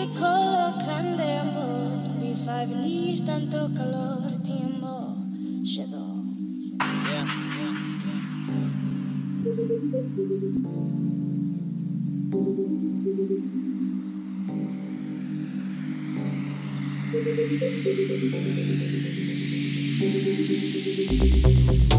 piccolo grande amore mi fa venire tanto calore ti amo shadow yeah, yeah, yeah.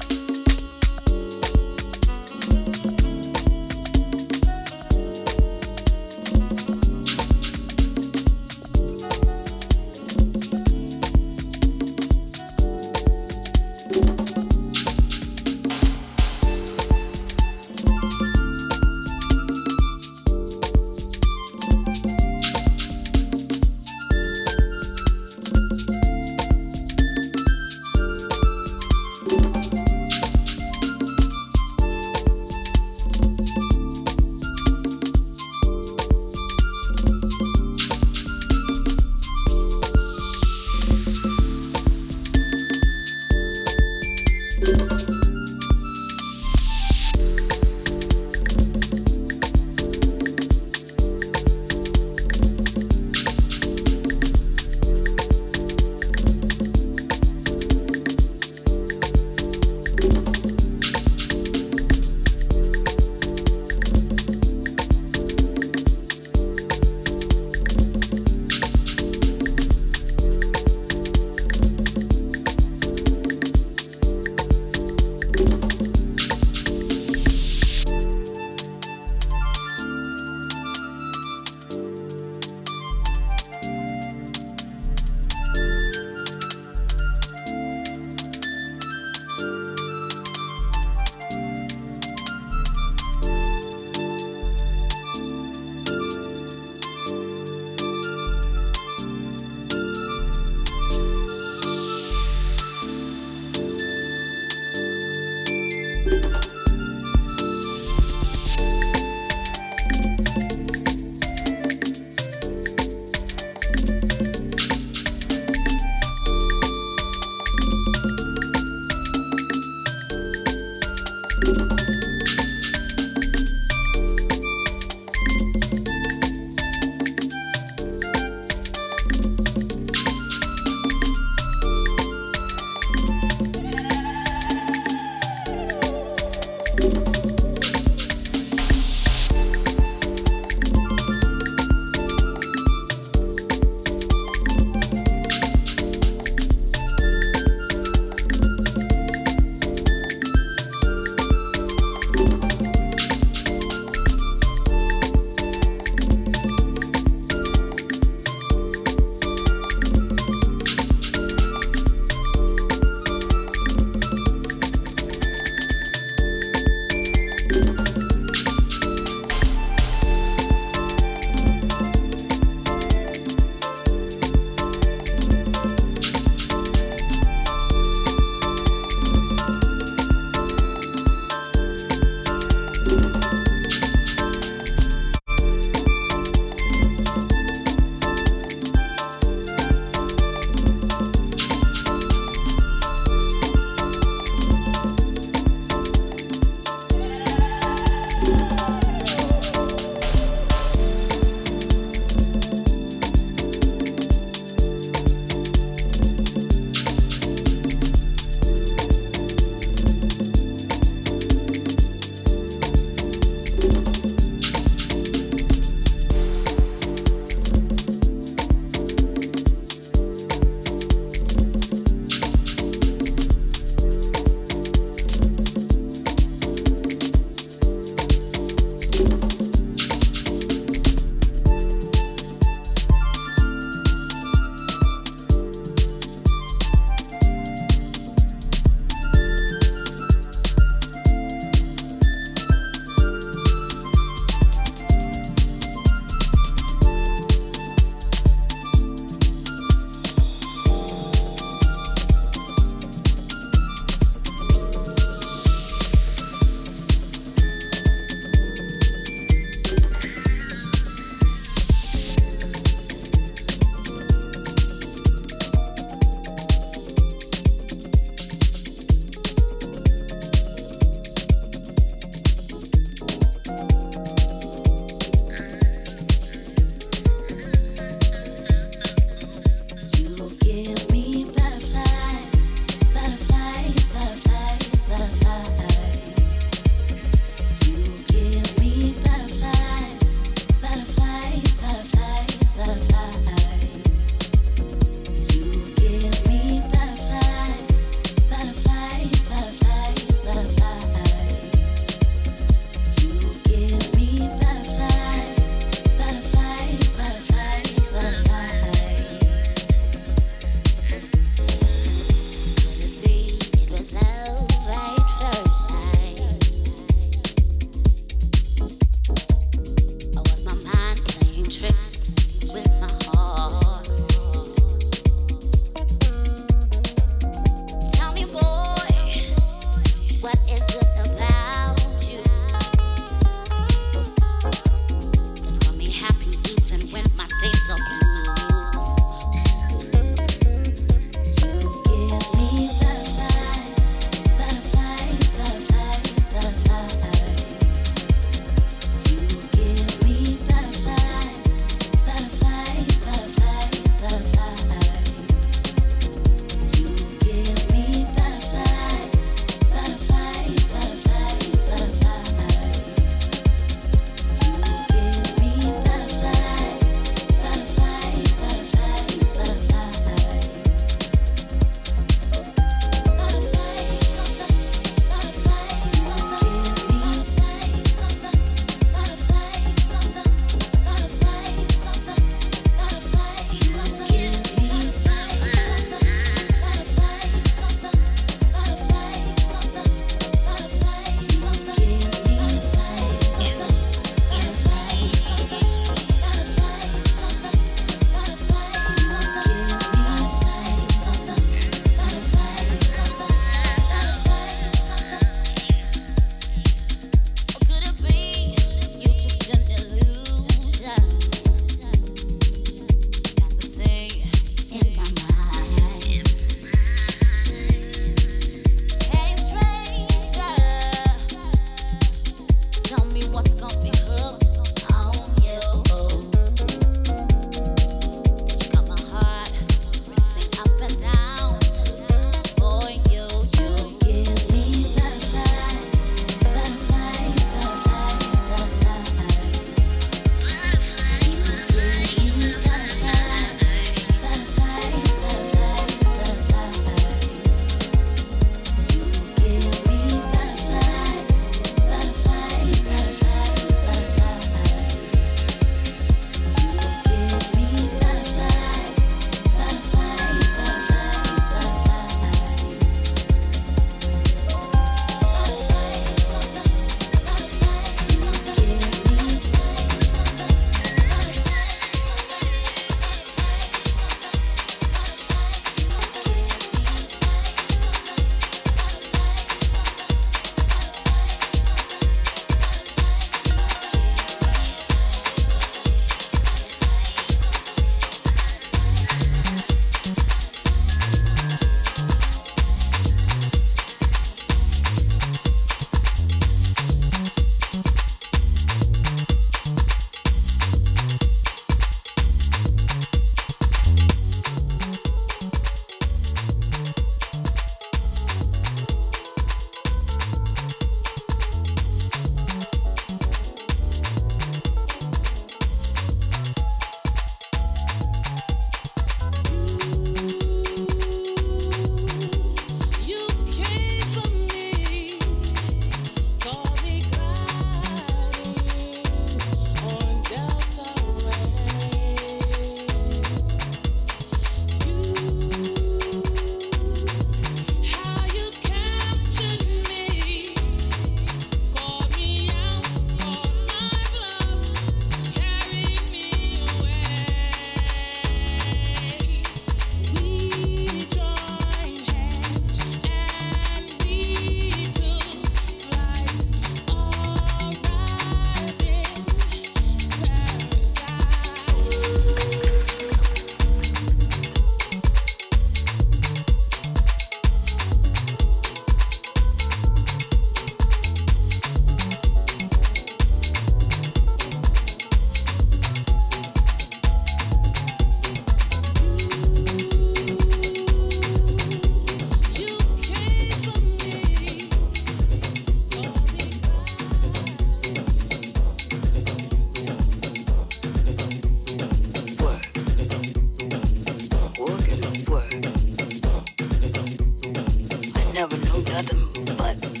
rhythm, but